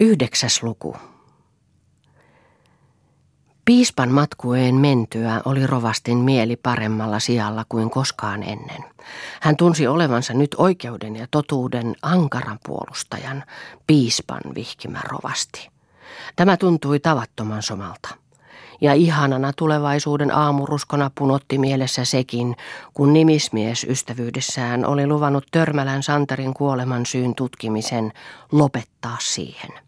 Yhdeksäs luku. Piispan matkueen mentyä oli rovastin mieli paremmalla sijalla kuin koskaan ennen. Hän tunsi olevansa nyt oikeuden ja totuuden ankaran puolustajan, piispan vihkimä rovasti. Tämä tuntui tavattoman somalta. Ja ihanana tulevaisuuden aamuruskona punotti mielessä sekin, kun nimismies ystävyydessään oli luvannut Törmälän Santarin kuoleman syyn tutkimisen lopettaa siihen.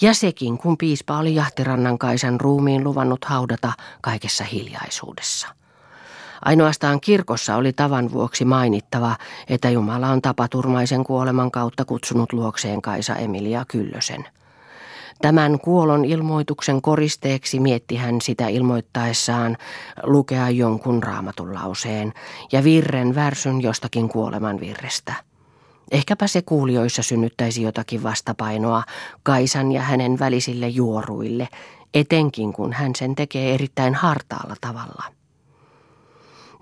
Ja sekin, kun piispa oli Jahtirannan Kaisan ruumiin luvannut haudata kaikessa hiljaisuudessa. Ainoastaan kirkossa oli tavan vuoksi mainittava, että Jumala on tapaturmaisen kuoleman kautta kutsunut luokseen Kaisa Emilia Kyllösen. Tämän kuolon ilmoituksen koristeeksi mietti hän sitä ilmoittaessaan lukea jonkun raamatun lauseen ja virren värsyn jostakin kuoleman virrestä. Ehkäpä se kuulijoissa synnyttäisi jotakin vastapainoa Kaisan ja hänen välisille juoruille, etenkin kun hän sen tekee erittäin hartaalla tavalla.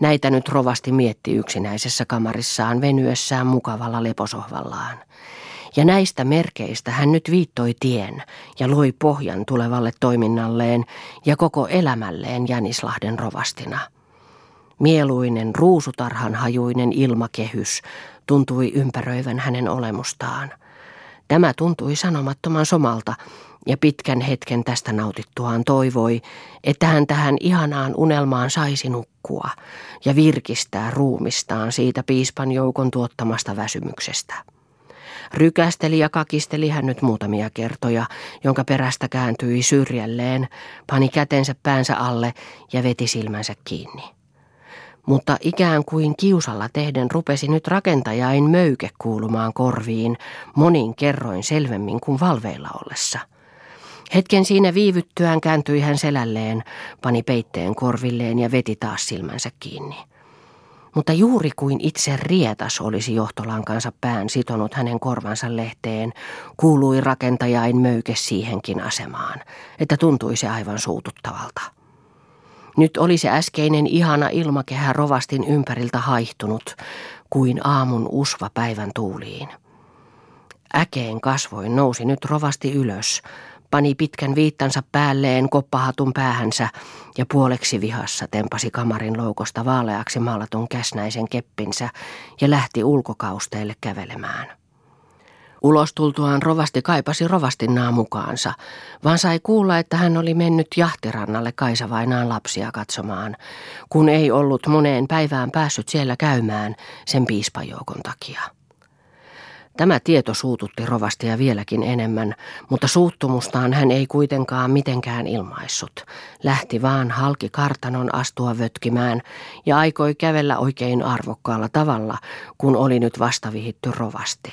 Näitä nyt rovasti mietti yksinäisessä kamarissaan venyessään mukavalla leposohvallaan. Ja näistä merkeistä hän nyt viittoi tien ja loi pohjan tulevalle toiminnalleen ja koko elämälleen Jänislahden rovastina. Mieluinen ruusutarhan hajuinen ilmakehys tuntui ympäröivän hänen olemustaan. Tämä tuntui sanomattoman somalta, ja pitkän hetken tästä nautittuaan toivoi, että hän tähän ihanaan unelmaan saisi nukkua ja virkistää ruumistaan siitä piispan joukon tuottamasta väsymyksestä. Rykästeli ja kakisteli hän nyt muutamia kertoja, jonka perästä kääntyi syrjälleen, pani kätensä päänsä alle ja veti silmänsä kiinni mutta ikään kuin kiusalla tehden rupesi nyt rakentajain möyke kuulumaan korviin monin kerroin selvemmin kuin valveilla ollessa. Hetken siinä viivyttyään kääntyi hän selälleen, pani peitteen korvilleen ja veti taas silmänsä kiinni. Mutta juuri kuin itse rietas olisi johtolankansa pään sitonut hänen korvansa lehteen, kuului rakentajain möyke siihenkin asemaan, että tuntui se aivan suututtavalta. Nyt oli se äskeinen ihana ilmakehä rovastin ympäriltä haihtunut, kuin aamun usva päivän tuuliin. Äkeen kasvoin nousi nyt rovasti ylös, pani pitkän viittansa päälleen koppahatun päähänsä ja puoleksi vihassa tempasi kamarin loukosta vaaleaksi maalatun käsnäisen keppinsä ja lähti ulkokausteelle kävelemään. Ulos tultuaan rovasti kaipasi rovastinnaa mukaansa, vaan sai kuulla, että hän oli mennyt jahtirannalle Kaisavainaan lapsia katsomaan, kun ei ollut moneen päivään päässyt siellä käymään sen piispajoukon takia. Tämä tieto suututti rovastia vieläkin enemmän, mutta suuttumustaan hän ei kuitenkaan mitenkään ilmaissut. Lähti vaan halki kartanon astua vötkimään ja aikoi kävellä oikein arvokkaalla tavalla, kun oli nyt vastavihitty rovasti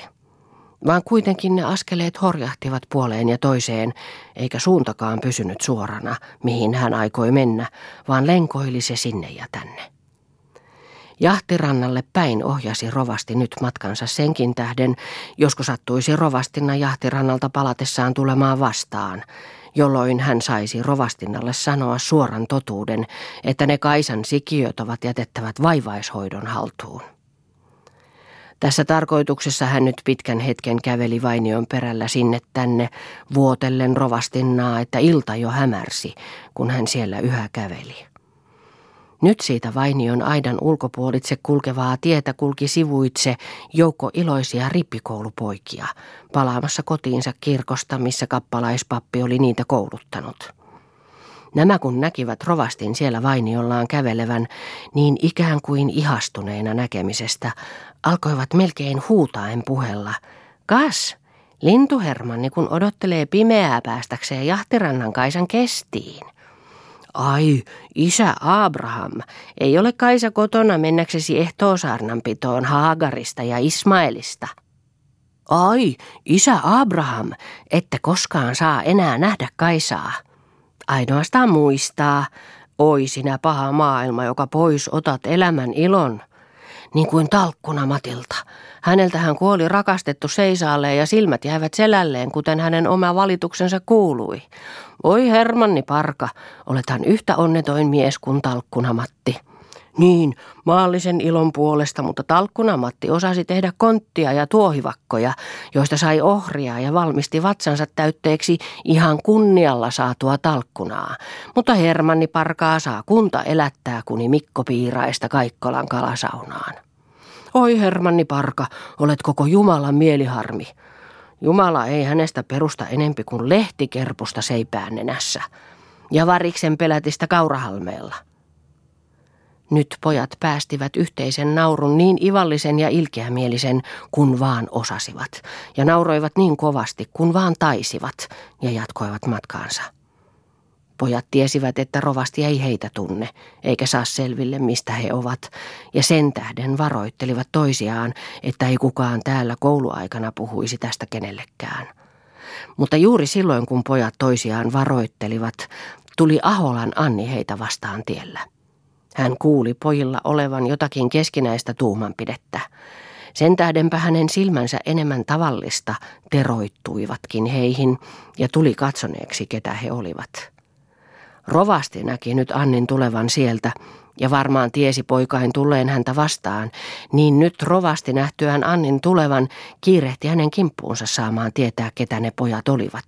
vaan kuitenkin ne askeleet horjahtivat puoleen ja toiseen, eikä suuntakaan pysynyt suorana, mihin hän aikoi mennä, vaan lenkoili se sinne ja tänne. Jahtirannalle päin ohjasi rovasti nyt matkansa senkin tähden, josko sattuisi rovastinna jahtirannalta palatessaan tulemaan vastaan, jolloin hän saisi rovastinnalle sanoa suoran totuuden, että ne Kaisan sikiöt ovat jätettävät vaivaishoidon haltuun. Tässä tarkoituksessa hän nyt pitkän hetken käveli vainion perällä sinne tänne, vuotellen rovastinnaa, että ilta jo hämärsi, kun hän siellä yhä käveli. Nyt siitä vainion aidan ulkopuolitse kulkevaa tietä kulki sivuitse joukko iloisia rippikoulupoikia, palaamassa kotiinsa kirkosta, missä kappalaispappi oli niitä kouluttanut. Nämä kun näkivät rovastin siellä vainiollaan kävelevän, niin ikään kuin ihastuneina näkemisestä, alkoivat melkein huutaen puhella. Kas, lintuhermanni kun odottelee pimeää päästäkseen jahtirannan Kaisan kestiin. Ai, isä Abraham, ei ole Kaisa kotona mennäksesi ehtoosaarnanpitoon Haagarista ja Ismaelista. Ai, isä Abraham, ette koskaan saa enää nähdä Kaisaa. Ainoastaan muistaa, oi sinä paha maailma, joka pois otat elämän ilon. Niin kuin talkkuna Matilta. Häneltä hän kuoli rakastettu seisaalle ja silmät jäivät selälleen, kuten hänen oma valituksensa kuului. Voi Hermanni Parka, olethan yhtä onnetoin mies kuin talkkuna Matti. Niin, maallisen ilon puolesta, mutta talkkuna Matti osasi tehdä konttia ja tuohivakkoja, joista sai ohria ja valmisti vatsansa täytteeksi ihan kunnialla saatua talkkunaa. Mutta Hermanni Parkaa saa kunta elättää kuni Mikko Piiraista Kaikkolan kalasaunaan. Oi Hermanni Parka, olet koko Jumalan mieliharmi. Jumala ei hänestä perusta enempi kuin lehtikerpusta seipään nenässä. Ja variksen pelätistä kaurahalmeella. Nyt pojat päästivät yhteisen naurun niin ivallisen ja ilkeämielisen, kun vaan osasivat, ja nauroivat niin kovasti, kun vaan taisivat, ja jatkoivat matkaansa. Pojat tiesivät, että rovasti ei heitä tunne, eikä saa selville, mistä he ovat, ja sen tähden varoittelivat toisiaan, että ei kukaan täällä kouluaikana puhuisi tästä kenellekään. Mutta juuri silloin, kun pojat toisiaan varoittelivat, tuli Aholan Anni heitä vastaan tiellä. Hän kuuli pojilla olevan jotakin keskinäistä tuumanpidettä. Sen tähdenpä hänen silmänsä enemmän tavallista teroittuivatkin heihin ja tuli katsoneeksi, ketä he olivat. Rovasti näki nyt Annin tulevan sieltä ja varmaan tiesi poikain tulleen häntä vastaan, niin nyt rovasti nähtyään Annin tulevan kiirehti hänen kimppuunsa saamaan tietää, ketä ne pojat olivat.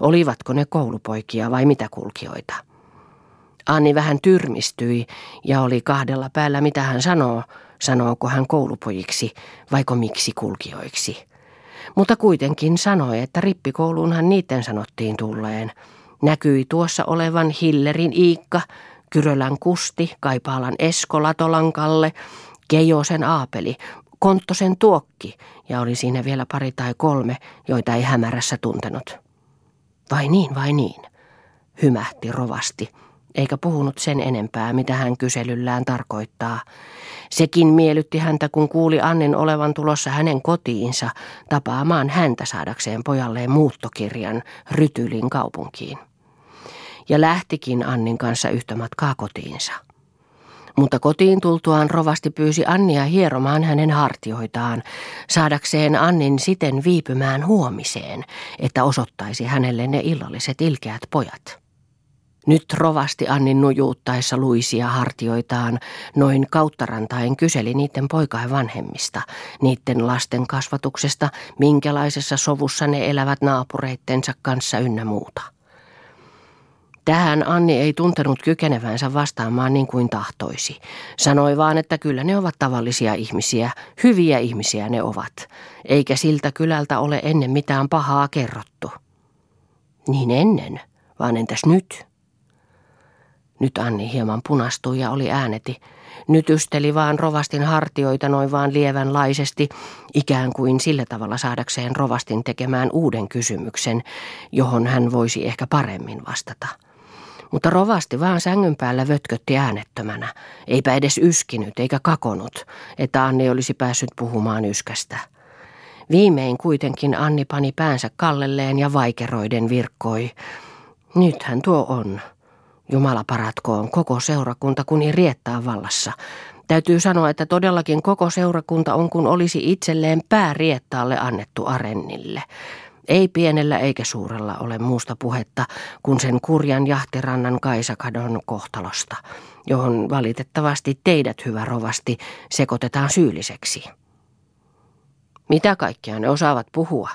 Olivatko ne koulupoikia vai mitä kulkijoita? Anni vähän tyrmistyi ja oli kahdella päällä, mitä hän sanoo, sanooko hän koulupojiksi vaiko miksi kulkijoiksi. Mutta kuitenkin sanoi, että rippikouluunhan niiden sanottiin tulleen. Näkyi tuossa olevan Hillerin Iikka, Kyrölän Kusti, Kaipaalan Esko Latolankalle, Keijosen Aapeli, Konttosen Tuokki ja oli siinä vielä pari tai kolme, joita ei hämärässä tuntenut. Vai niin, vai niin, hymähti rovasti eikä puhunut sen enempää, mitä hän kyselyllään tarkoittaa. Sekin miellytti häntä, kun kuuli Annen olevan tulossa hänen kotiinsa tapaamaan häntä saadakseen pojalleen muuttokirjan Rytylin kaupunkiin. Ja lähtikin Annin kanssa yhtä matkaa kotiinsa. Mutta kotiin tultuaan rovasti pyysi Annia hieromaan hänen hartioitaan, saadakseen Annin siten viipymään huomiseen, että osoittaisi hänelle ne illalliset ilkeät pojat. Nyt rovasti Annin nujuuttaessa luisia hartioitaan noin kauttarantain kyseli niiden poikain vanhemmista, niiden lasten kasvatuksesta, minkälaisessa sovussa ne elävät naapureittensa kanssa ynnä muuta. Tähän Anni ei tuntenut kykenevänsä vastaamaan niin kuin tahtoisi. Sanoi vaan, että kyllä ne ovat tavallisia ihmisiä, hyviä ihmisiä ne ovat, eikä siltä kylältä ole ennen mitään pahaa kerrottu. Niin ennen, vaan entäs nyt? Nyt Anni hieman punastui ja oli ääneti. Nytysteli vaan rovastin hartioita noin vaan lievänlaisesti, ikään kuin sillä tavalla saadakseen rovastin tekemään uuden kysymyksen, johon hän voisi ehkä paremmin vastata. Mutta rovasti vaan sängyn päällä vötkötti äänettömänä, eipä edes yskinyt eikä kakonut, että Anni olisi päässyt puhumaan yskästä. Viimein kuitenkin Anni pani päänsä kallelleen ja vaikeroiden virkkoi. Nythän tuo on. Jumala paratkoon koko seurakunta, kun ei riittää vallassa. Täytyy sanoa, että todellakin koko seurakunta on kun olisi itselleen pääriettaalle annettu arennille. Ei pienellä eikä suurella ole muusta puhetta kuin sen kurjan jahtirannan Kaisakadon kohtalosta, johon valitettavasti teidät hyvä rovasti sekoitetaan syylliseksi. Mitä kaikkea ne osaavat puhua?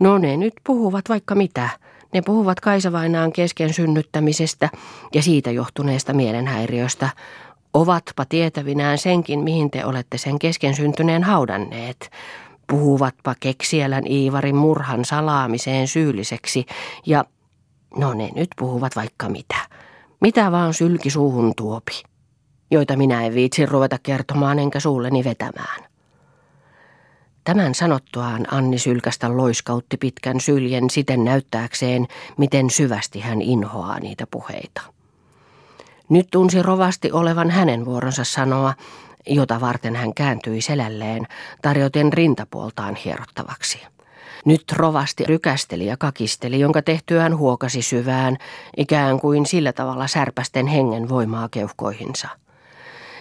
No ne nyt puhuvat vaikka mitä. Ne puhuvat Kaisavainaan kesken synnyttämisestä ja siitä johtuneesta mielenhäiriöstä. Ovatpa tietävinään senkin, mihin te olette sen kesken syntyneen haudanneet. Puhuvatpa keksielän Iivarin murhan salaamiseen syylliseksi ja no ne nyt puhuvat vaikka mitä. Mitä vaan sylki suuhun tuopi, joita minä en viitsi ruveta kertomaan enkä suulleni vetämään. Tämän sanottuaan Anni Sylkästä loiskautti pitkän syljen siten näyttääkseen, miten syvästi hän inhoaa niitä puheita. Nyt tunsi rovasti olevan hänen vuoronsa sanoa, jota varten hän kääntyi selälleen, tarjoten rintapuoltaan hierottavaksi. Nyt rovasti rykästeli ja kakisteli, jonka tehtyään huokasi syvään, ikään kuin sillä tavalla särpästen hengen voimaa keuhkoihinsa.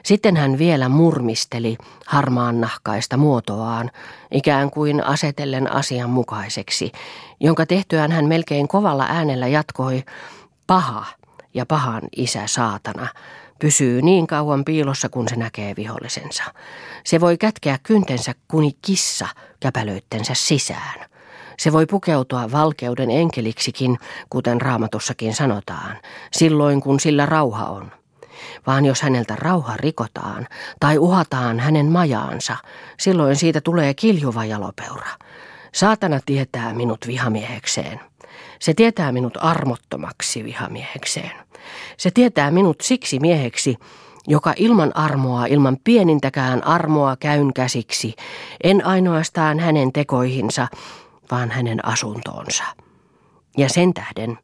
Sitten hän vielä murmisteli harmaan nahkaista muotoaan, ikään kuin asetellen asianmukaiseksi, jonka tehtyään hän melkein kovalla äänellä jatkoi, paha ja pahan isä saatana, Pysyy niin kauan piilossa, kun se näkee vihollisensa. Se voi kätkeä kyntensä kuni kissa käpälöittensä sisään. Se voi pukeutua valkeuden enkeliksikin, kuten raamatussakin sanotaan, silloin kun sillä rauha on. Vaan jos häneltä rauha rikotaan tai uhataan hänen majaansa, silloin siitä tulee kiljuva jalopeura. Saatana tietää minut vihamiehekseen. Se tietää minut armottomaksi vihamiehekseen. Se tietää minut siksi mieheksi, joka ilman armoa, ilman pienintäkään armoa käyn käsiksi, en ainoastaan hänen tekoihinsa, vaan hänen asuntoonsa. Ja sen tähden,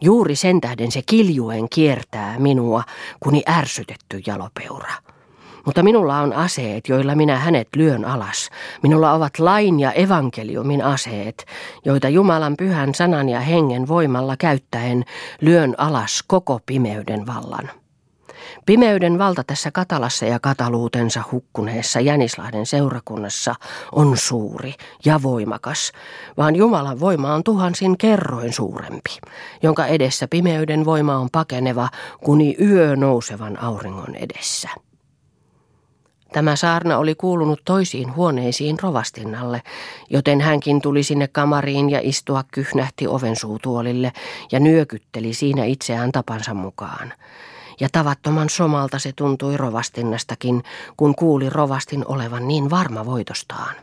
juuri sen tähden se kiljuen kiertää minua, kuni ärsytetty jalopeura. Mutta minulla on aseet, joilla minä hänet lyön alas. Minulla ovat lain ja evankeliumin aseet, joita Jumalan pyhän sanan ja hengen voimalla käyttäen lyön alas koko pimeyden vallan. Pimeyden valta tässä Katalassa ja kataluutensa hukkuneessa Jänislahden seurakunnassa on suuri ja voimakas, vaan Jumalan voima on tuhansin kerroin suurempi, jonka edessä pimeyden voima on pakeneva kuni yö nousevan auringon edessä. Tämä saarna oli kuulunut toisiin huoneisiin rovastinnalle, joten hänkin tuli sinne kamariin ja istua kyhnähti oven suutuolille ja nyökytteli siinä itseään tapansa mukaan. Ja tavattoman somalta se tuntui rovastinnastakin, kun kuuli rovastin olevan niin varma voitostaan.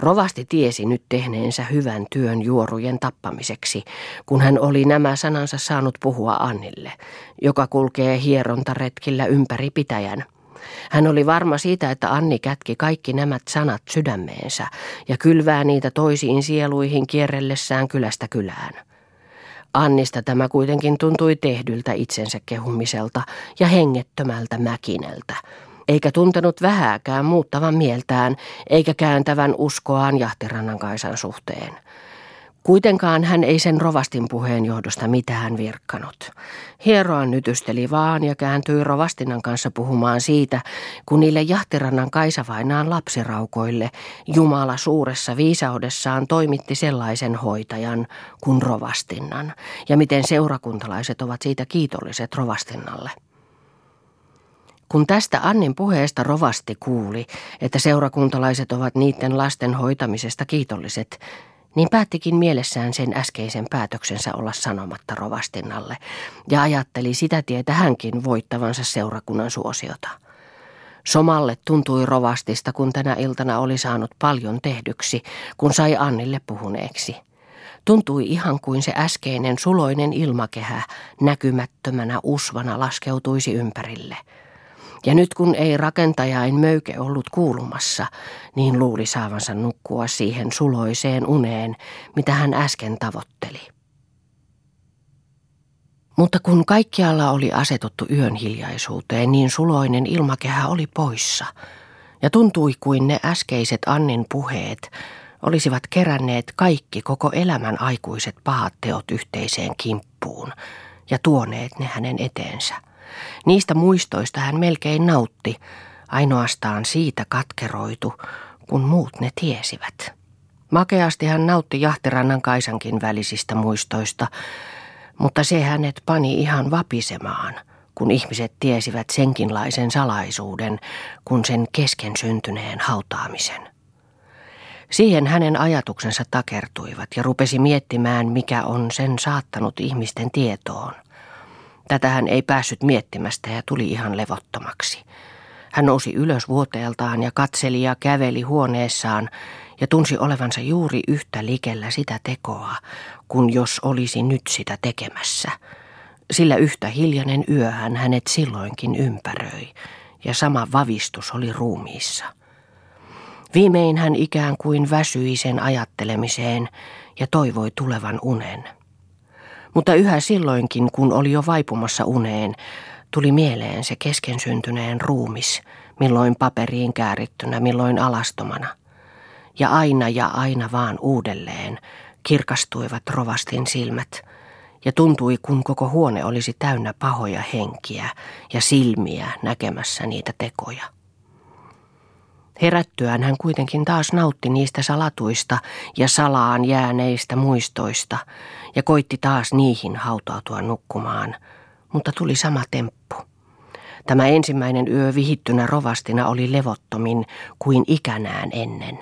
Rovasti tiesi nyt tehneensä hyvän työn juorujen tappamiseksi, kun hän oli nämä sanansa saanut puhua Annille, joka kulkee hierontaretkillä ympäri pitäjän – hän oli varma siitä, että Anni kätki kaikki nämä sanat sydämeensä ja kylvää niitä toisiin sieluihin kierrellessään kylästä kylään. Annista tämä kuitenkin tuntui tehdyltä itsensä kehumiselta ja hengettömältä mäkineltä, eikä tuntenut vähääkään muuttavan mieltään eikä kääntävän uskoaan Jahtirannan Kaisan suhteen. Kuitenkaan hän ei sen rovastin puheen johdosta mitään virkkanut. Hieroan nytysteli vaan ja kääntyi rovastinnan kanssa puhumaan siitä, kun niille jahtirannan kaisavainaan lapsiraukoille Jumala suuressa viisaudessaan toimitti sellaisen hoitajan kuin rovastinnan, ja miten seurakuntalaiset ovat siitä kiitolliset rovastinnalle. Kun tästä Annin puheesta rovasti kuuli, että seurakuntalaiset ovat niiden lasten hoitamisesta kiitolliset, niin päättikin mielessään sen äskeisen päätöksensä olla sanomatta rovastinnalle ja ajatteli sitä tietä hänkin voittavansa seurakunnan suosiota. Somalle tuntui rovastista, kun tänä iltana oli saanut paljon tehdyksi, kun sai Annille puhuneeksi. Tuntui ihan kuin se äskeinen suloinen ilmakehä näkymättömänä usvana laskeutuisi ympärille – ja nyt kun ei rakentajain möyke ollut kuulumassa, niin luuli saavansa nukkua siihen suloiseen uneen, mitä hän äsken tavoitteli. Mutta kun kaikkialla oli asetuttu yön hiljaisuuteen, niin suloinen ilmakehä oli poissa, ja tuntui kuin ne äskeiset Annin puheet olisivat keränneet kaikki koko elämän aikuiset pahat teot yhteiseen kimppuun ja tuoneet ne hänen eteensä. Niistä muistoista hän melkein nautti, ainoastaan siitä katkeroitu, kun muut ne tiesivät. Makeasti hän nautti Jahtirannan Kaisankin välisistä muistoista, mutta se hänet pani ihan vapisemaan, kun ihmiset tiesivät senkinlaisen salaisuuden kuin sen kesken syntyneen hautaamisen. Siihen hänen ajatuksensa takertuivat ja rupesi miettimään, mikä on sen saattanut ihmisten tietoon. Tätä hän ei päässyt miettimästä ja tuli ihan levottomaksi. Hän nousi ylös vuoteeltaan ja katseli ja käveli huoneessaan ja tunsi olevansa juuri yhtä likellä sitä tekoa, kuin jos olisi nyt sitä tekemässä. Sillä yhtä hiljainen yöhän hänet silloinkin ympäröi ja sama vavistus oli ruumiissa. Viimein hän ikään kuin väsyi sen ajattelemiseen ja toivoi tulevan unen. Mutta yhä silloinkin, kun oli jo vaipumassa uneen, tuli mieleen se keskensyntyneen ruumis, milloin paperiin käärittynä, milloin alastomana. Ja aina ja aina vaan uudelleen kirkastuivat rovastin silmät, ja tuntui, kun koko huone olisi täynnä pahoja henkiä ja silmiä näkemässä niitä tekoja. Herättyään hän kuitenkin taas nautti niistä salatuista ja salaan jääneistä muistoista ja koitti taas niihin hautautua nukkumaan, Mutta tuli sama temppu. Tämä ensimmäinen yö vihittynä rovastina oli levottomin kuin ikänään ennen.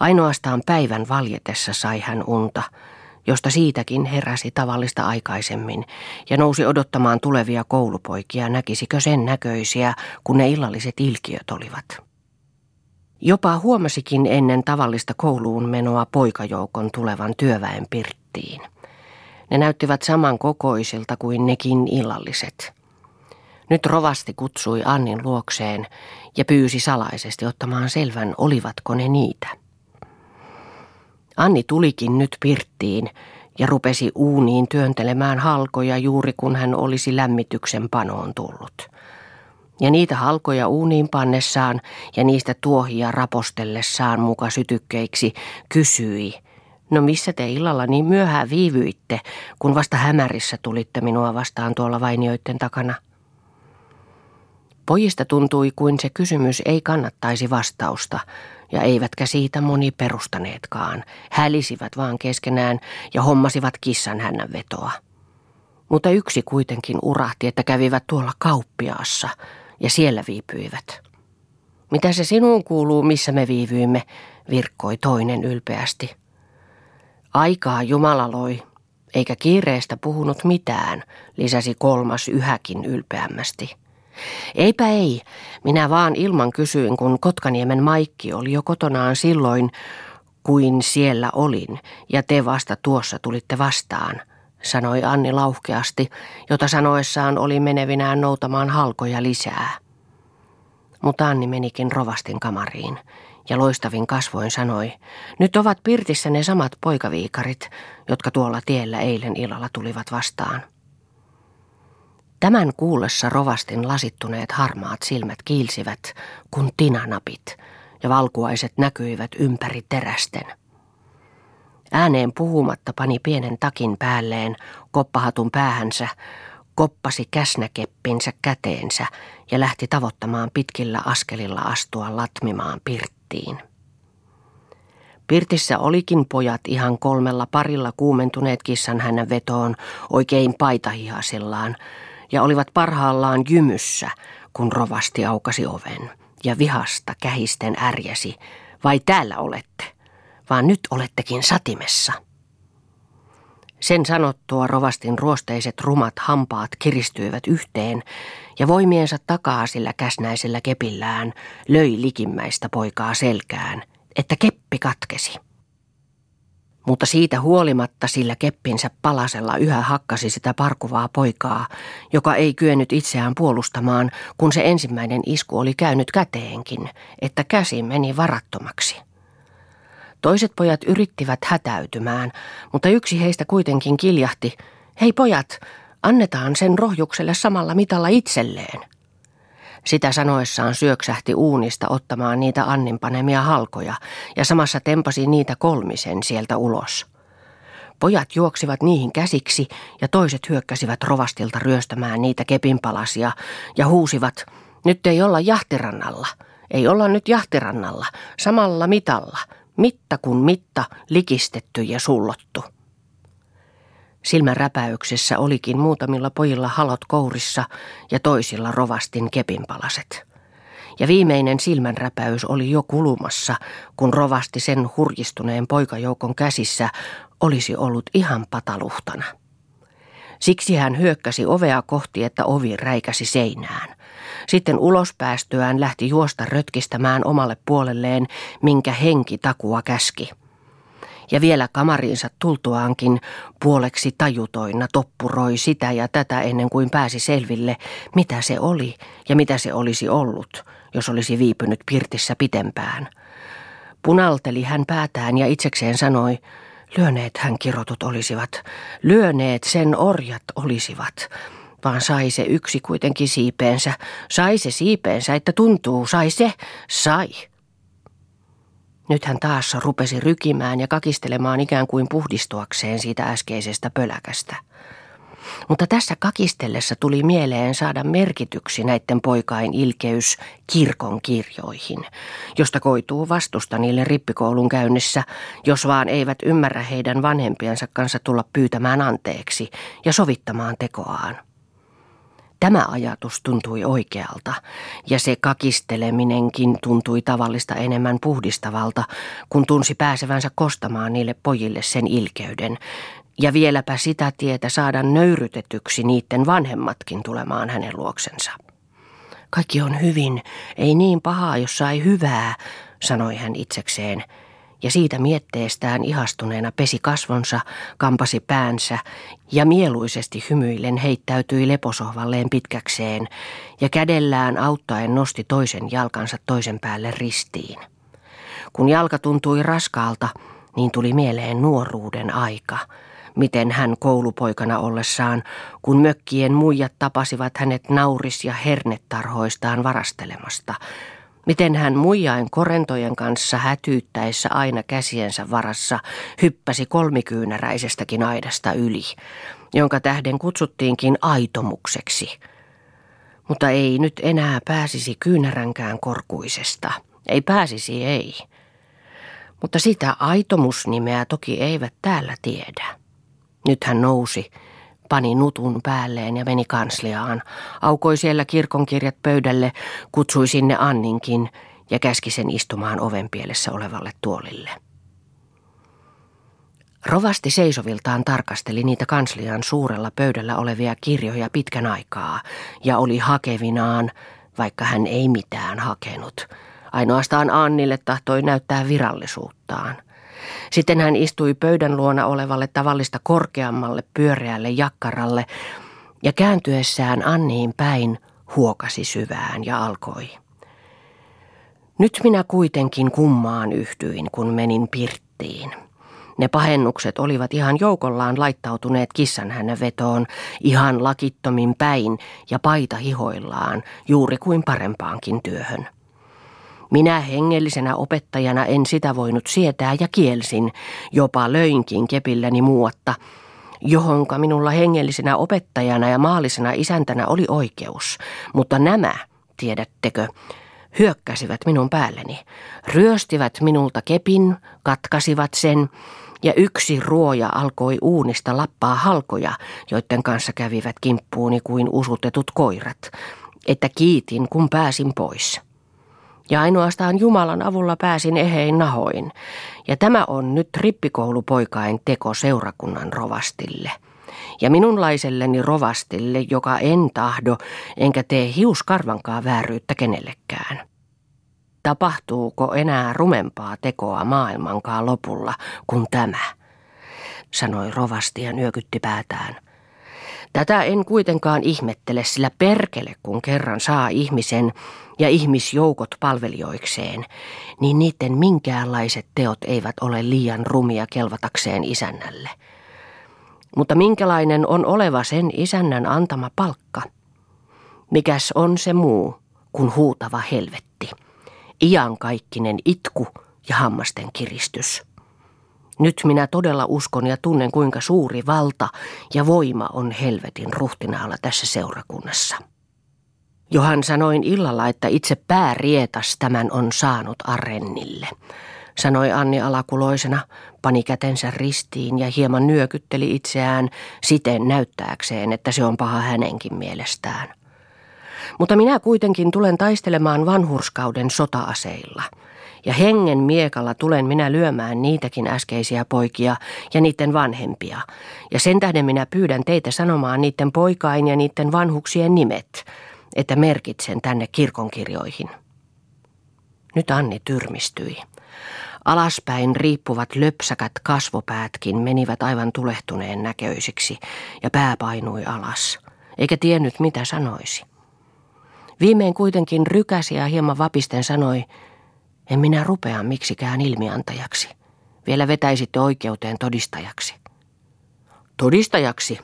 Ainoastaan päivän valjetessa sai hän unta, josta siitäkin heräsi tavallista aikaisemmin ja nousi odottamaan tulevia koulupoikia, näkisikö sen näköisiä, kun ne illalliset ilkiöt olivat. Jopa huomasikin ennen tavallista kouluun menoa poikajoukon tulevan työväen pirttiin. Ne näyttivät saman kokoisilta kuin nekin illalliset. Nyt rovasti kutsui Annin luokseen ja pyysi salaisesti ottamaan selvän, olivatko ne niitä. Anni tulikin nyt pirttiin ja rupesi uuniin työntelemään halkoja juuri kun hän olisi lämmityksen panoon tullut. Ja niitä halkoja uuniin pannessaan ja niistä tuohia rapostellessaan muka sytykkeiksi kysyi, no missä te illalla niin myöhään viivyitte, kun vasta hämärissä tulitte minua vastaan tuolla vainioiden takana? Pojista tuntui kuin se kysymys ei kannattaisi vastausta, ja eivätkä siitä moni perustaneetkaan. Hälisivät vaan keskenään ja hommasivat kissan hännän vetoa. Mutta yksi kuitenkin urahti, että kävivät tuolla kauppiaassa ja siellä viipyivät. Mitä se sinuun kuuluu, missä me viivyimme, virkkoi toinen ylpeästi. Aikaa Jumala loi, eikä kiireestä puhunut mitään, lisäsi kolmas yhäkin ylpeämmästi. Eipä ei, minä vaan ilman kysyin, kun Kotkaniemen Maikki oli jo kotonaan silloin, kuin siellä olin, ja te vasta tuossa tulitte vastaan, sanoi Anni lauhkeasti, jota sanoessaan oli menevinään noutamaan halkoja lisää. Mutta Anni menikin rovastin kamariin ja loistavin kasvoin sanoi, nyt ovat pirtissä ne samat poikaviikarit, jotka tuolla tiellä eilen illalla tulivat vastaan. Tämän kuullessa rovastin lasittuneet harmaat silmät kiilsivät kun tinanapit ja valkuaiset näkyivät ympäri terästen. Ääneen puhumatta pani pienen takin päälleen, koppahatun päähänsä, koppasi käsnäkeppinsä käteensä ja lähti tavoittamaan pitkillä askelilla astua latmimaan pirttiin. Pirtissä olikin pojat ihan kolmella parilla kuumentuneet kissan hänen vetoon oikein paitahihasillaan, ja olivat parhaallaan jymyssä, kun rovasti aukasi oven ja vihasta kähisten ärjäsi. Vai täällä olette, vaan nyt olettekin satimessa. Sen sanottua rovastin ruosteiset rumat hampaat kiristyivät yhteen ja voimiensa takaa sillä käsnäisellä kepillään löi likimmäistä poikaa selkään, että keppi katkesi. Mutta siitä huolimatta sillä keppinsä palasella yhä hakkasi sitä parkuvaa poikaa, joka ei kyennyt itseään puolustamaan, kun se ensimmäinen isku oli käynyt käteenkin, että käsi meni varattomaksi. Toiset pojat yrittivät hätäytymään, mutta yksi heistä kuitenkin kiljahti, hei pojat, annetaan sen rohjukselle samalla mitalla itselleen. Sitä sanoessaan syöksähti uunista ottamaan niitä Annin panemia halkoja ja samassa tempasi niitä kolmisen sieltä ulos. Pojat juoksivat niihin käsiksi ja toiset hyökkäsivät rovastilta ryöstämään niitä kepinpalasia ja huusivat, nyt ei olla jahtirannalla, ei olla nyt jahtirannalla, samalla mitalla, mitta kuin mitta, likistetty ja sullottu. Silmän räpäyksessä olikin muutamilla pojilla halot kourissa ja toisilla rovastin kepinpalaset. Ja viimeinen silmänräpäys oli jo kulumassa, kun rovasti sen hurjistuneen poikajoukon käsissä olisi ollut ihan pataluhtana. Siksi hän hyökkäsi ovea kohti, että ovi räikäsi seinään. Sitten ulos päästyään lähti juosta rötkistämään omalle puolelleen, minkä henki takua käski – ja vielä kamariinsa tultuaankin puoleksi tajutoina toppuroi sitä ja tätä ennen kuin pääsi selville, mitä se oli ja mitä se olisi ollut, jos olisi viipynyt pirtissä pitempään. Punalteli hän päätään ja itsekseen sanoi, lyöneet hän kirotut olisivat, lyöneet sen orjat olisivat, vaan sai se yksi kuitenkin siipeensä, sai se siipeensä, että tuntuu, sai se, sai. Nyt hän taas rupesi rykimään ja kakistelemaan ikään kuin puhdistuakseen siitä äskeisestä pöläkästä. Mutta tässä kakistellessa tuli mieleen saada merkityksi näiden poikain ilkeys kirkon kirjoihin, josta koituu vastusta niille rippikoulun käynnissä, jos vaan eivät ymmärrä heidän vanhempiensa kanssa tulla pyytämään anteeksi ja sovittamaan tekoaan. Tämä ajatus tuntui oikealta, ja se kakisteleminenkin tuntui tavallista enemmän puhdistavalta, kun tunsi pääsevänsä kostamaan niille pojille sen ilkeyden, ja vieläpä sitä tietä saada nöyrytetyksi niiden vanhemmatkin tulemaan hänen luoksensa. Kaikki on hyvin, ei niin pahaa, jos sai hyvää, sanoi hän itsekseen, ja siitä mietteestään ihastuneena pesi kasvonsa, kampasi päänsä ja mieluisesti hymyillen heittäytyi leposohvalleen pitkäkseen ja kädellään auttaen nosti toisen jalkansa toisen päälle ristiin. Kun jalka tuntui raskaalta, niin tuli mieleen nuoruuden aika – miten hän koulupoikana ollessaan, kun mökkien muijat tapasivat hänet nauris- ja hernettarhoistaan varastelemasta, miten hän muijain korentojen kanssa hätyyttäessä aina käsiensä varassa hyppäsi kolmikyynäräisestäkin aidasta yli, jonka tähden kutsuttiinkin aitomukseksi. Mutta ei nyt enää pääsisi kyynäränkään korkuisesta. Ei pääsisi, ei. Mutta sitä aitomusnimeä toki eivät täällä tiedä. Nyt hän nousi, pani nutun päälleen ja meni kansliaan, aukoi siellä kirkonkirjat pöydälle, kutsui sinne Anninkin ja käski sen istumaan ovenpielessä olevalle tuolille. Rovasti seisoviltaan tarkasteli niitä kanslian suurella pöydällä olevia kirjoja pitkän aikaa ja oli hakevinaan, vaikka hän ei mitään hakenut. Ainoastaan Annille tahtoi näyttää virallisuuttaan – sitten hän istui pöydän luona olevalle tavallista korkeammalle pyöreälle jakkaralle ja kääntyessään Anniin päin huokasi syvään ja alkoi. Nyt minä kuitenkin kummaan yhtyin, kun menin pirttiin. Ne pahennukset olivat ihan joukollaan laittautuneet kissan hänen vetoon, ihan lakittomin päin ja paita hihoillaan, juuri kuin parempaankin työhön. Minä hengellisenä opettajana en sitä voinut sietää ja kielsin, jopa löinkin kepilläni muuatta, johonka minulla hengellisenä opettajana ja maallisena isäntänä oli oikeus. Mutta nämä, tiedättekö, hyökkäsivät minun päälleni, ryöstivät minulta kepin, katkasivat sen, ja yksi ruoja alkoi uunista lappaa halkoja, joiden kanssa kävivät kimppuuni kuin usutetut koirat, että kiitin, kun pääsin pois ja ainoastaan Jumalan avulla pääsin ehein nahoin. Ja tämä on nyt rippikoulupoikain teko seurakunnan rovastille. Ja minunlaiselleni rovastille, joka en tahdo, enkä tee hiuskarvankaa vääryyttä kenellekään. Tapahtuuko enää rumempaa tekoa maailmankaan lopulla kuin tämä? sanoi rovasti ja nyökytti päätään. Tätä en kuitenkaan ihmettele, sillä perkele kun kerran saa ihmisen ja ihmisjoukot palvelijoikseen, niin niiden minkäänlaiset teot eivät ole liian rumia kelvatakseen isännälle. Mutta minkälainen on oleva sen isännän antama palkka? Mikäs on se muu kuin huutava helvetti, iankaikkinen itku ja hammasten kiristys? Nyt minä todella uskon ja tunnen, kuinka suuri valta ja voima on helvetin ruhtinaalla tässä seurakunnassa. Johan sanoin illalla, että itse päärietas tämän on saanut Arennille. Sanoi Anni alakuloisena, pani kätensä ristiin ja hieman nyökytteli itseään siten näyttääkseen, että se on paha hänenkin mielestään. Mutta minä kuitenkin tulen taistelemaan vanhurskauden sota-aseilla – ja hengen miekalla tulen minä lyömään niitäkin äskeisiä poikia ja niiden vanhempia. Ja sen tähden minä pyydän teitä sanomaan niiden poikain ja niiden vanhuksien nimet, että merkitsen tänne kirkonkirjoihin. Nyt Anni tyrmistyi. Alaspäin riippuvat löpsäkät kasvopäätkin menivät aivan tulehtuneen näköisiksi ja pää painui alas, eikä tiennyt mitä sanoisi. Viimein kuitenkin rykäsi ja hieman vapisten sanoi, en minä rupea miksikään ilmiantajaksi. Vielä vetäisitte oikeuteen todistajaksi. Todistajaksi?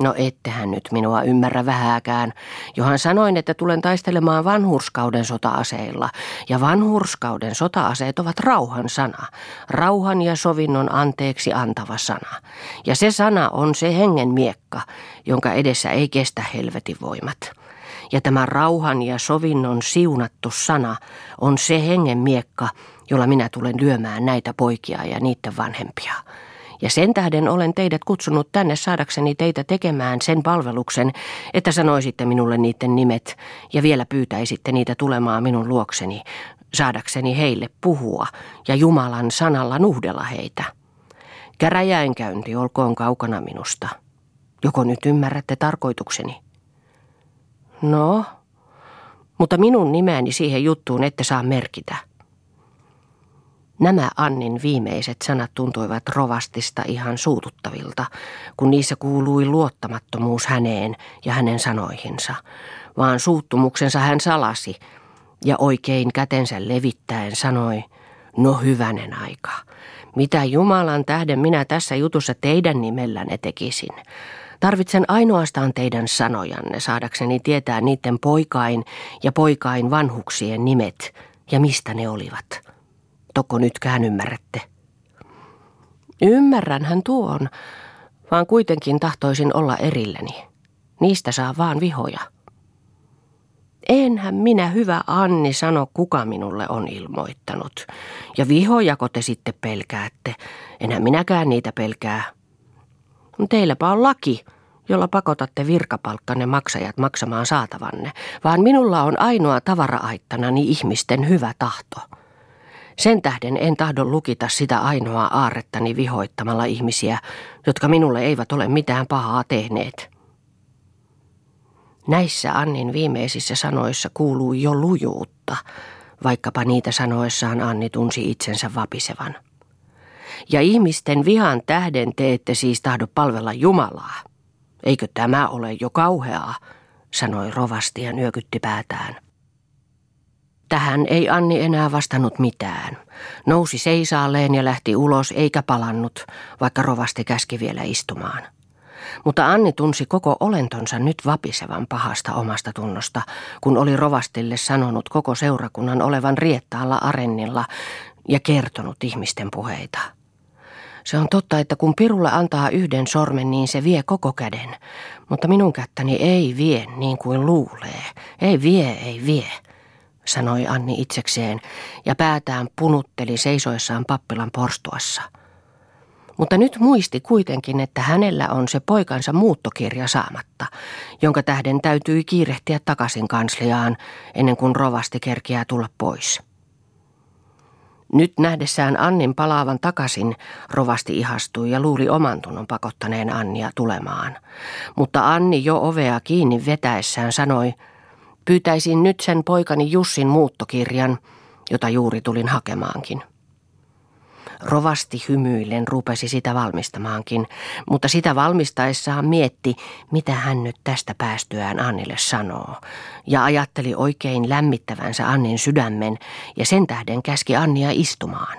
No ettehän nyt minua ymmärrä vähääkään, johan sanoin, että tulen taistelemaan vanhurskauden sota-aseilla. Ja vanhurskauden sota-aseet ovat rauhan sana, rauhan ja sovinnon anteeksi antava sana. Ja se sana on se hengen miekka, jonka edessä ei kestä helvetin voimat. Ja tämä rauhan ja sovinnon siunattu sana on se hengen miekka, jolla minä tulen lyömään näitä poikia ja niiden vanhempia. Ja sen tähden olen teidät kutsunut tänne saadakseni teitä tekemään sen palveluksen, että sanoisitte minulle niiden nimet ja vielä pyytäisitte niitä tulemaan minun luokseni, saadakseni heille puhua ja Jumalan sanalla nuhdella heitä. Käräjäinkäynti olkoon kaukana minusta. Joko nyt ymmärrätte tarkoitukseni? No, mutta minun nimeäni siihen juttuun ette saa merkitä. Nämä Annin viimeiset sanat tuntuivat rovastista ihan suututtavilta, kun niissä kuului luottamattomuus häneen ja hänen sanoihinsa, vaan suuttumuksensa hän salasi ja oikein kätensä levittäen sanoi, no hyvänen aika, mitä Jumalan tähden minä tässä jutussa teidän nimellänne tekisin. Tarvitsen ainoastaan teidän sanojanne saadakseni tietää niiden poikain ja poikain vanhuksien nimet ja mistä ne olivat. Toko nytkään ymmärrätte. Ymmärrän hän tuon, vaan kuitenkin tahtoisin olla erilleni. Niistä saa vaan vihoja. Enhän minä hyvä Anni sano, kuka minulle on ilmoittanut. Ja vihojako te sitten pelkäätte? Enhän minäkään niitä pelkää. Teilläpä on laki, jolla pakotatte virkapalkkanne maksajat maksamaan saatavanne, vaan minulla on ainoa tavara-aittanani ihmisten hyvä tahto. Sen tähden en tahdo lukita sitä ainoaa aarrettani vihoittamalla ihmisiä, jotka minulle eivät ole mitään pahaa tehneet. Näissä Annin viimeisissä sanoissa kuului jo lujuutta, vaikkapa niitä sanoessaan Anni tunsi itsensä vapisevan. Ja ihmisten vihan tähden te ette siis tahdo palvella Jumalaa. Eikö tämä ole jo kauheaa, sanoi rovasti ja nyökytti päätään. Tähän ei Anni enää vastannut mitään. Nousi seisaalleen ja lähti ulos eikä palannut, vaikka rovasti käski vielä istumaan. Mutta Anni tunsi koko olentonsa nyt vapisevan pahasta omasta tunnosta, kun oli rovastille sanonut koko seurakunnan olevan riettaalla arennilla ja kertonut ihmisten puheita. Se on totta, että kun pirulle antaa yhden sormen, niin se vie koko käden. Mutta minun kättäni ei vie niin kuin luulee. Ei vie, ei vie, sanoi Anni itsekseen ja päätään punutteli seisoissaan pappilan porstuassa. Mutta nyt muisti kuitenkin, että hänellä on se poikansa muuttokirja saamatta, jonka tähden täytyi kiirehtiä takaisin kansliaan ennen kuin rovasti kerkiää tulla pois. Nyt nähdessään Annin palaavan takaisin, rovasti ihastui ja luuli oman tunnon pakottaneen Annia tulemaan. Mutta Anni jo ovea kiinni vetäessään sanoi, pyytäisin nyt sen poikani Jussin muuttokirjan, jota juuri tulin hakemaankin. Rovasti hymyillen rupesi sitä valmistamaankin, mutta sitä valmistaessaan mietti, mitä hän nyt tästä päästyään Annille sanoo, ja ajatteli oikein lämmittävänsä Annin sydämen ja sen tähden käski Annia istumaan.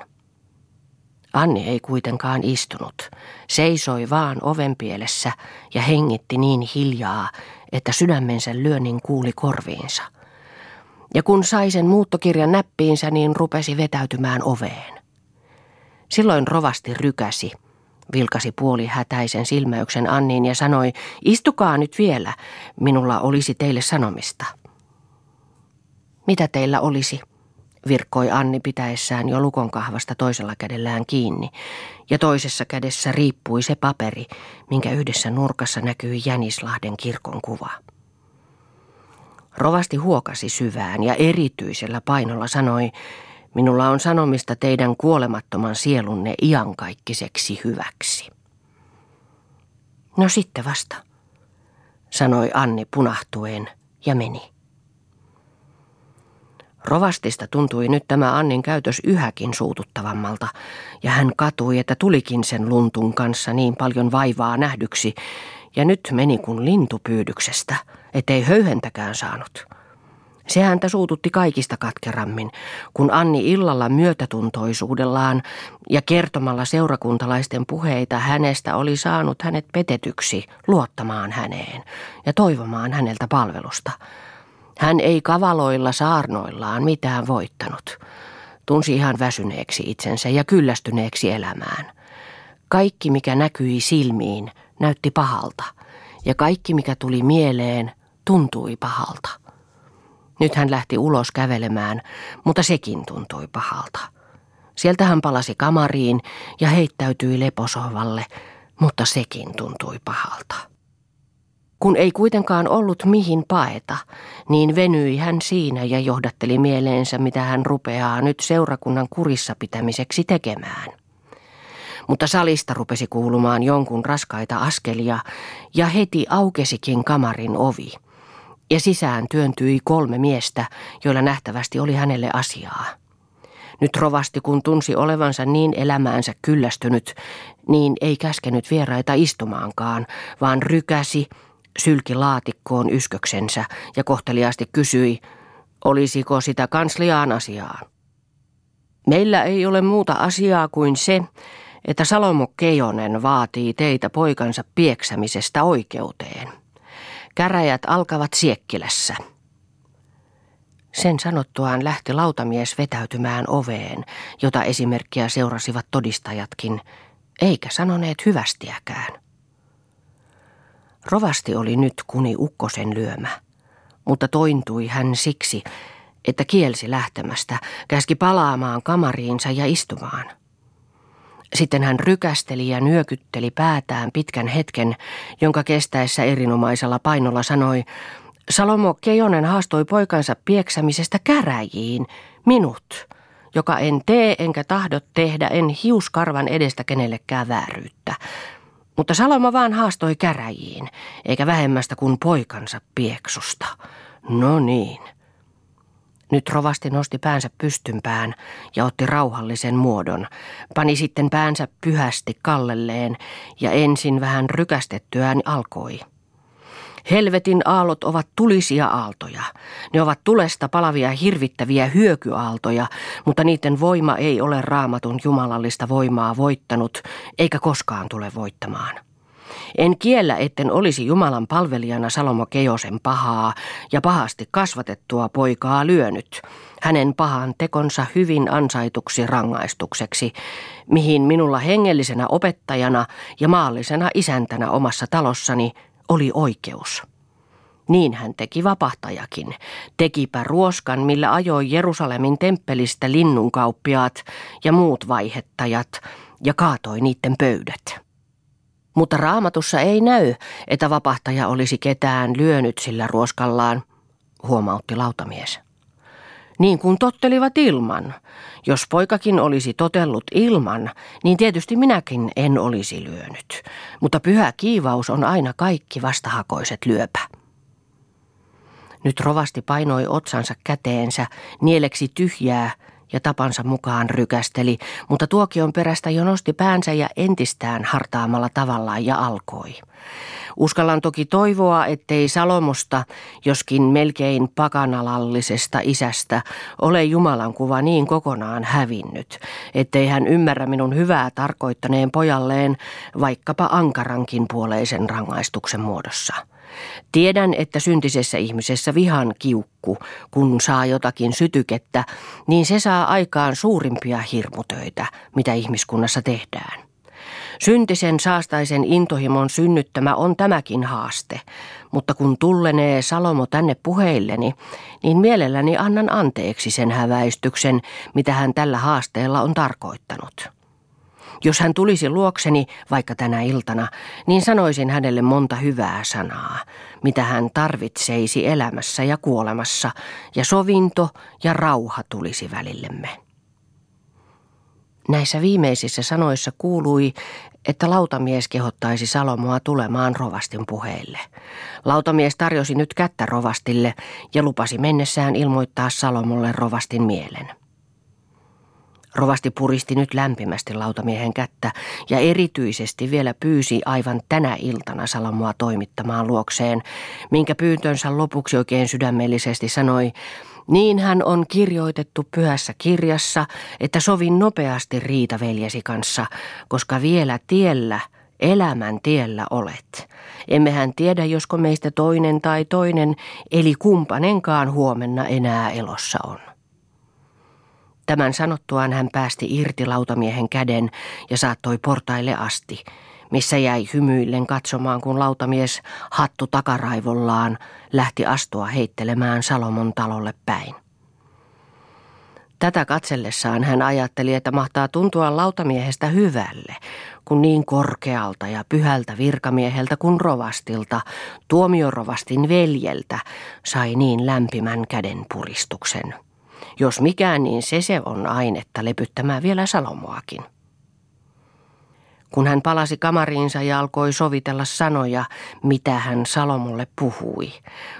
Anni ei kuitenkaan istunut, seisoi vaan ovenpielessä ja hengitti niin hiljaa, että sydämensä lyönnin kuuli korviinsa. Ja kun sai sen muuttokirjan näppiinsä, niin rupesi vetäytymään oveen. Silloin rovasti rykäsi, vilkasi puoli hätäisen silmäyksen Anniin ja sanoi, istukaa nyt vielä, minulla olisi teille sanomista. Mitä teillä olisi? virkkoi Anni pitäessään jo lukon kahvasta toisella kädellään kiinni, ja toisessa kädessä riippui se paperi, minkä yhdessä nurkassa näkyi Jänislahden kirkon kuva. Rovasti huokasi syvään ja erityisellä painolla sanoi, Minulla on sanomista teidän kuolemattoman sielunne iankaikkiseksi hyväksi. No sitten vasta, sanoi Anni punahtuen ja meni. Rovastista tuntui nyt tämä Annin käytös yhäkin suututtavammalta, ja hän katui, että tulikin sen luntun kanssa niin paljon vaivaa nähdyksi, ja nyt meni kuin lintupyydyksestä, ettei höyhentäkään saanut. Se häntä suututti kaikista katkerammin, kun Anni illalla myötätuntoisuudellaan ja kertomalla seurakuntalaisten puheita hänestä oli saanut hänet petetyksi luottamaan häneen ja toivomaan häneltä palvelusta. Hän ei kavaloilla saarnoillaan mitään voittanut. Tunsi ihan väsyneeksi itsensä ja kyllästyneeksi elämään. Kaikki, mikä näkyi silmiin, näytti pahalta, ja kaikki, mikä tuli mieleen, tuntui pahalta. Nyt hän lähti ulos kävelemään, mutta sekin tuntui pahalta. Sieltä hän palasi kamariin ja heittäytyi leposohvalle, mutta sekin tuntui pahalta. Kun ei kuitenkaan ollut mihin paeta, niin venyi hän siinä ja johdatteli mieleensä, mitä hän rupeaa nyt seurakunnan kurissa pitämiseksi tekemään. Mutta salista rupesi kuulumaan jonkun raskaita askelia ja heti aukesikin kamarin ovi. Ja sisään työntyi kolme miestä, joilla nähtävästi oli hänelle asiaa. Nyt rovasti, kun tunsi olevansa niin elämäänsä kyllästynyt, niin ei käskenyt vieraita istumaankaan, vaan rykäsi, sylki laatikkoon ysköksensä ja kohteliaasti kysyi, olisiko sitä kansliaan asiaa. Meillä ei ole muuta asiaa kuin se, että Salomo Keijonen vaatii teitä poikansa pieksämisestä oikeuteen. Käräjät alkavat Siekkilässä. Sen sanottuaan lähti lautamies vetäytymään oveen, jota esimerkkiä seurasivat todistajatkin, eikä sanoneet hyvästiäkään. Rovasti oli nyt kuni ukkosen lyömä, mutta tointui hän siksi, että kielsi lähtemästä, käski palaamaan kamariinsa ja istumaan. Sitten hän rykästeli ja nyökytteli päätään pitkän hetken, jonka kestäessä erinomaisella painolla sanoi, Salomo Keijonen haastoi poikansa pieksämisestä käräjiin, minut, joka en tee enkä tahdo tehdä, en hiuskarvan edestä kenellekään vääryyttä. Mutta Salomo vaan haastoi käräjiin, eikä vähemmästä kuin poikansa pieksusta. No niin. Nyt rovasti nosti päänsä pystympään ja otti rauhallisen muodon. Pani sitten päänsä pyhästi kallelleen ja ensin vähän rykästettyään alkoi. Helvetin aallot ovat tulisia aaltoja. Ne ovat tulesta palavia hirvittäviä hyökyaaltoja, mutta niiden voima ei ole raamatun jumalallista voimaa voittanut, eikä koskaan tule voittamaan. En kiellä, etten olisi Jumalan palvelijana Salomo Keosen pahaa ja pahasti kasvatettua poikaa lyönyt, hänen pahan tekonsa hyvin ansaituksi rangaistukseksi, mihin minulla hengellisenä opettajana ja maallisena isäntänä omassa talossani oli oikeus. Niin hän teki vapahtajakin. Tekipä ruoskan, millä ajoi Jerusalemin temppelistä linnunkauppiaat ja muut vaihettajat ja kaatoi niiden pöydät. Mutta raamatussa ei näy, että vapahtaja olisi ketään lyönyt sillä ruoskallaan, huomautti lautamies. Niin kuin tottelivat ilman. Jos poikakin olisi totellut ilman, niin tietysti minäkin en olisi lyönyt. Mutta pyhä kiivaus on aina kaikki vastahakoiset lyöpä. Nyt rovasti painoi otsansa käteensä, nieleksi tyhjää ja tapansa mukaan rykästeli, mutta tuokion perästä jo nosti päänsä ja entistään hartaamalla tavallaan ja alkoi. Uskallan toki toivoa, ettei Salomosta, joskin melkein pakanalallisesta isästä, ole Jumalan kuva niin kokonaan hävinnyt, ettei hän ymmärrä minun hyvää tarkoittaneen pojalleen vaikkapa ankarankin puoleisen rangaistuksen muodossa. Tiedän, että syntisessä ihmisessä vihan kiukku, kun saa jotakin sytykettä, niin se saa aikaan suurimpia hirmutöitä, mitä ihmiskunnassa tehdään. Syntisen saastaisen intohimon synnyttämä on tämäkin haaste, mutta kun tullenee Salomo tänne puheilleni, niin mielelläni annan anteeksi sen häväistyksen, mitä hän tällä haasteella on tarkoittanut. Jos hän tulisi luokseni vaikka tänä iltana, niin sanoisin hänelle monta hyvää sanaa, mitä hän tarvitseisi elämässä ja kuolemassa, ja sovinto ja rauha tulisi välillemme. Näissä viimeisissä sanoissa kuului, että lautamies kehottaisi Salomoa tulemaan rovastin puheille. Lautamies tarjosi nyt kättä rovastille ja lupasi mennessään ilmoittaa Salomolle rovastin mielen. Rovasti puristi nyt lämpimästi lautamiehen kättä ja erityisesti vielä pyysi aivan tänä iltana Salamoa toimittamaan luokseen, minkä pyyntönsä lopuksi oikein sydämellisesti sanoi, niin hän on kirjoitettu pyhässä kirjassa, että sovin nopeasti riita veljesi kanssa, koska vielä tiellä, elämän tiellä olet. Emmehän tiedä, josko meistä toinen tai toinen, eli kumpanenkaan huomenna enää elossa on. Tämän sanottuaan hän päästi irti lautamiehen käden ja saattoi portaille asti, missä jäi hymyillen katsomaan, kun lautamies hattu takaraivollaan lähti astua heittelemään Salomon talolle päin. Tätä katsellessaan hän ajatteli, että mahtaa tuntua lautamiehestä hyvälle, kun niin korkealta ja pyhältä virkamieheltä kuin rovastilta, tuomiorovastin veljeltä, sai niin lämpimän käden puristuksen. Jos mikään, niin se se on ainetta lepyttämään vielä Salomoakin. Kun hän palasi kamariinsa ja alkoi sovitella sanoja, mitä hän Salomolle puhui,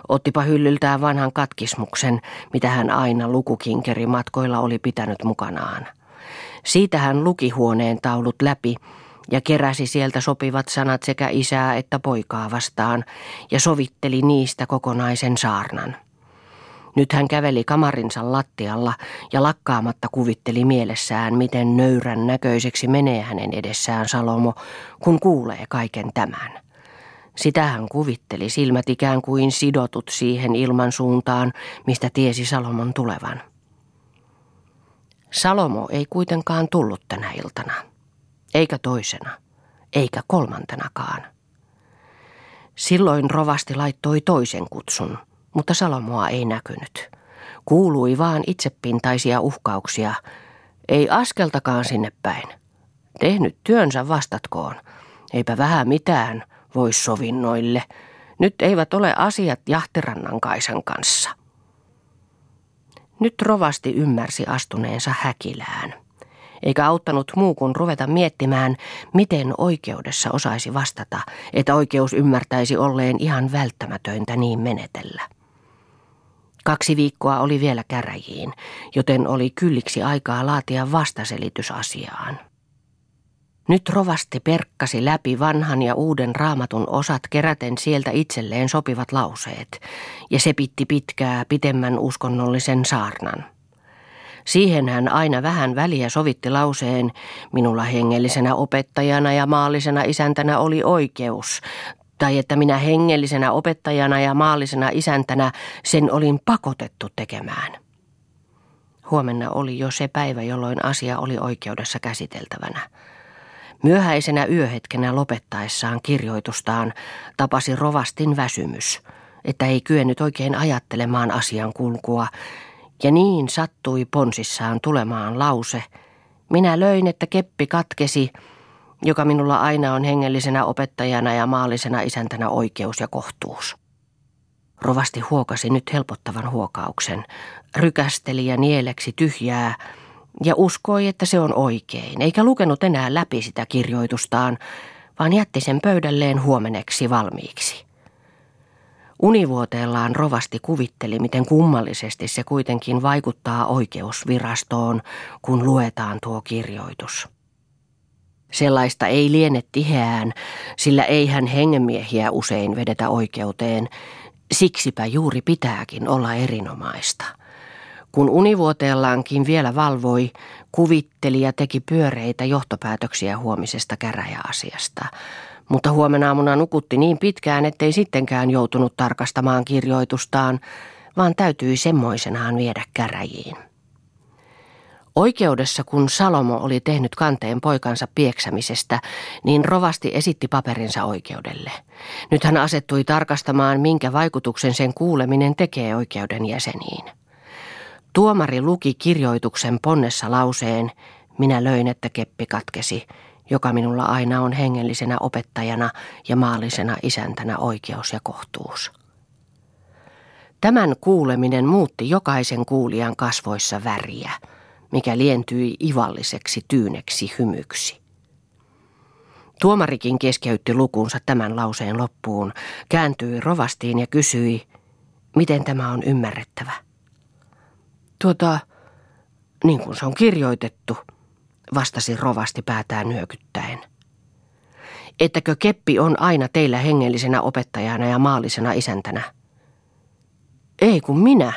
ottipa hyllyltään vanhan katkismuksen, mitä hän aina lukukinkeri matkoilla oli pitänyt mukanaan. Siitä hän luki huoneen taulut läpi ja keräsi sieltä sopivat sanat sekä isää että poikaa vastaan ja sovitteli niistä kokonaisen saarnan. Nyt hän käveli kamarinsa lattialla ja lakkaamatta kuvitteli mielessään, miten nöyrän näköiseksi menee hänen edessään Salomo, kun kuulee kaiken tämän. Sitä hän kuvitteli silmät ikään kuin sidotut siihen ilman suuntaan, mistä tiesi Salomon tulevan. Salomo ei kuitenkaan tullut tänä iltana, eikä toisena, eikä kolmantenakaan. Silloin rovasti laittoi toisen kutsun – mutta Salomoa ei näkynyt. Kuului vaan itsepintaisia uhkauksia. Ei askeltakaan sinne päin. Tehnyt työnsä vastatkoon. Eipä vähän mitään voi sovinnoille. Nyt eivät ole asiat Jahtirannan Kaisan kanssa. Nyt rovasti ymmärsi astuneensa häkilään. Eikä auttanut muu kuin ruveta miettimään, miten oikeudessa osaisi vastata, että oikeus ymmärtäisi olleen ihan välttämätöntä niin menetellä. Kaksi viikkoa oli vielä käräjiin, joten oli kylliksi aikaa laatia vastaselitys asiaan. Nyt rovasti perkkasi läpi vanhan ja uuden raamatun osat keräten sieltä itselleen sopivat lauseet, ja se pitti pitkää, pitemmän uskonnollisen saarnan. Siihen hän aina vähän väliä sovitti lauseen, minulla hengellisenä opettajana ja maallisena isäntänä oli oikeus, tai että minä hengellisenä opettajana ja maallisena isäntänä sen olin pakotettu tekemään. Huomenna oli jo se päivä, jolloin asia oli oikeudessa käsiteltävänä. Myöhäisenä yöhetkenä lopettaessaan kirjoitustaan tapasi rovastin väsymys, että ei kyennyt oikein ajattelemaan asian kulkua, ja niin sattui ponsissaan tulemaan lause, minä löin, että keppi katkesi, joka minulla aina on hengellisenä opettajana ja maallisena isäntänä oikeus ja kohtuus. Rovasti huokasi nyt helpottavan huokauksen, rykästeli ja nieleksi tyhjää ja uskoi, että se on oikein, eikä lukenut enää läpi sitä kirjoitustaan, vaan jätti sen pöydälleen huomeneksi valmiiksi. Univuoteellaan rovasti kuvitteli, miten kummallisesti se kuitenkin vaikuttaa oikeusvirastoon, kun luetaan tuo kirjoitus. Sellaista ei liene tiheään, sillä eihän hengemiehiä usein vedetä oikeuteen. Siksipä juuri pitääkin olla erinomaista. Kun univuoteellaankin vielä valvoi, kuvitteli ja teki pyöreitä johtopäätöksiä huomisesta käräjäasiasta. Mutta huomenna aamuna nukutti niin pitkään, ettei sittenkään joutunut tarkastamaan kirjoitustaan, vaan täytyi semmoisenaan viedä käräjiin. Oikeudessa, kun Salomo oli tehnyt kanteen poikansa pieksämisestä, niin rovasti esitti paperinsa oikeudelle. Nyt hän asettui tarkastamaan, minkä vaikutuksen sen kuuleminen tekee oikeuden jäseniin. Tuomari luki kirjoituksen ponnessa lauseen, minä löin, että keppi katkesi, joka minulla aina on hengellisenä opettajana ja maallisena isäntänä oikeus ja kohtuus. Tämän kuuleminen muutti jokaisen kuulijan kasvoissa väriä – mikä lientyi ivalliseksi tyyneksi hymyksi. Tuomarikin keskeytti lukunsa tämän lauseen loppuun, kääntyi rovastiin ja kysyi, miten tämä on ymmärrettävä. Tuota, niin kuin se on kirjoitettu, vastasi rovasti päätään nyökyttäen. Ettäkö keppi on aina teillä hengellisenä opettajana ja maallisena isäntänä? Ei kun minä,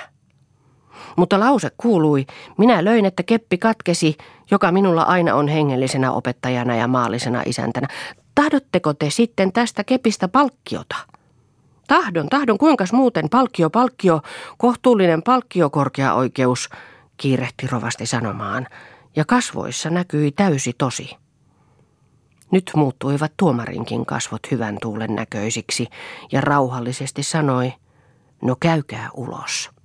mutta lause kuului, minä löin, että keppi katkesi, joka minulla aina on hengellisenä opettajana ja maallisena isäntänä. Tahdotteko te sitten tästä kepistä palkkiota? Tahdon, tahdon, kuinkas muuten palkkio, palkkio, kohtuullinen palkkio, korkea oikeus, kiirehti rovasti sanomaan, ja kasvoissa näkyi täysi tosi. Nyt muuttuivat tuomarinkin kasvot hyvän tuulen näköisiksi ja rauhallisesti sanoi, no käykää ulos.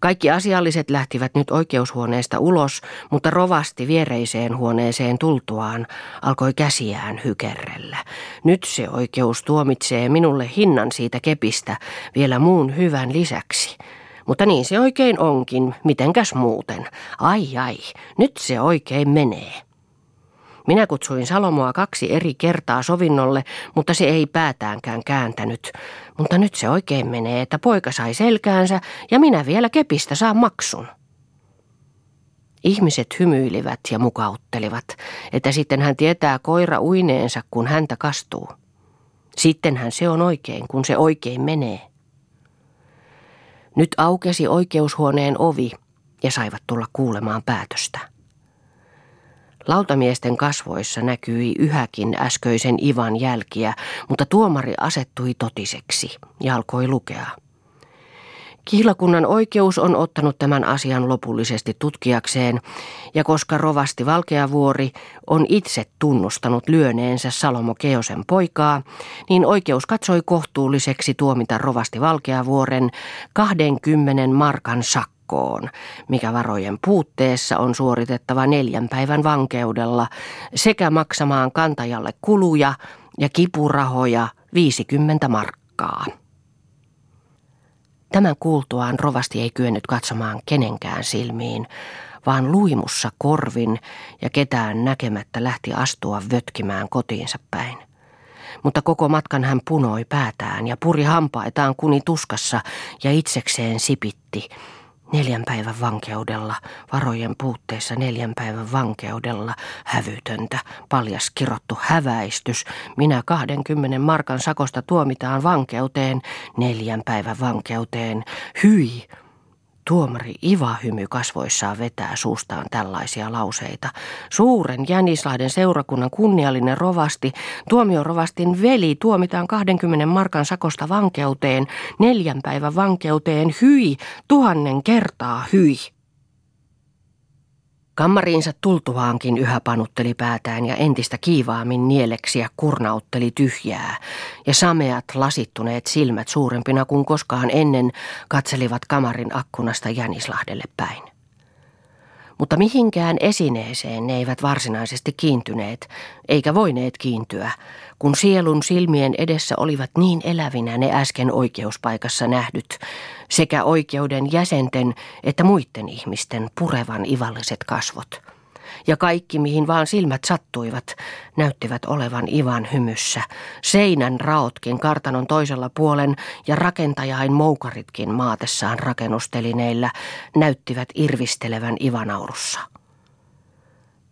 Kaikki asialliset lähtivät nyt oikeushuoneesta ulos, mutta rovasti viereiseen huoneeseen tultuaan alkoi käsiään hykerrellä. Nyt se oikeus tuomitsee minulle hinnan siitä kepistä vielä muun hyvän lisäksi. Mutta niin se oikein onkin, mitenkäs muuten. Ai ai, nyt se oikein menee. Minä kutsuin Salomoa kaksi eri kertaa sovinnolle, mutta se ei päätäänkään kääntänyt. Mutta nyt se oikein menee, että poika sai selkäänsä ja minä vielä kepistä saan maksun. Ihmiset hymyilivät ja mukauttelivat, että sitten hän tietää koira uineensa, kun häntä kastuu. Sittenhän se on oikein, kun se oikein menee. Nyt aukesi oikeushuoneen ovi ja saivat tulla kuulemaan päätöstä. Lautamiesten kasvoissa näkyi yhäkin äsköisen Ivan jälkiä, mutta tuomari asettui totiseksi ja alkoi lukea. Kihlakunnan oikeus on ottanut tämän asian lopullisesti tutkiakseen, ja koska rovasti Valkeavuori on itse tunnustanut lyöneensä Salomo Keosen poikaa, niin oikeus katsoi kohtuulliseksi tuomita rovasti Valkeavuoren 20 markan sakkoon, mikä varojen puutteessa on suoritettava neljän päivän vankeudella, sekä maksamaan kantajalle kuluja ja kipurahoja 50 markkaa. Tämän kuultuaan rovasti ei kyennyt katsomaan kenenkään silmiin, vaan luimussa korvin ja ketään näkemättä lähti astua vötkimään kotiinsa päin. Mutta koko matkan hän punoi päätään ja puri hampaitaan kuni tuskassa ja itsekseen sipitti – Neljän päivän vankeudella, varojen puutteessa neljän päivän vankeudella, hävytöntä, paljas kirottu häväistys. Minä 20 markan sakosta tuomitaan vankeuteen, neljän päivän vankeuteen. Hyi! Tuomari Iva hymy kasvoissaan vetää suustaan tällaisia lauseita. Suuren Jänislahden seurakunnan kunniallinen rovasti, tuomiorovastin veli, tuomitaan 20 markan sakosta vankeuteen, neljän päivän vankeuteen, hyi, tuhannen kertaa hyi. Kammariinsa tultuvaankin yhä panutteli päätään ja entistä kiivaammin nieleksiä kurnautteli tyhjää, ja sameat lasittuneet silmät suurempina kuin koskaan ennen katselivat kamarin akkunasta Jänislahdelle päin. Mutta mihinkään esineeseen ne eivät varsinaisesti kiintyneet, eikä voineet kiintyä, kun sielun silmien edessä olivat niin elävinä ne äsken oikeuspaikassa nähdyt, sekä oikeuden jäsenten että muiden ihmisten purevan ivalliset kasvot. Ja kaikki, mihin vaan silmät sattuivat, näyttivät olevan Ivan hymyssä. Seinän raotkin kartanon toisella puolen ja rakentajain moukaritkin maatessaan rakennustelineillä näyttivät irvistelevän Ivanaurussa.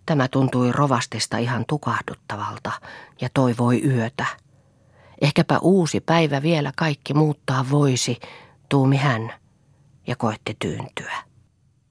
Tämä tuntui rovastista ihan tukahduttavalta ja toivoi yötä. Ehkäpä uusi päivä vielä kaikki muuttaa voisi, tuumi hän ja koetti tyyntyä.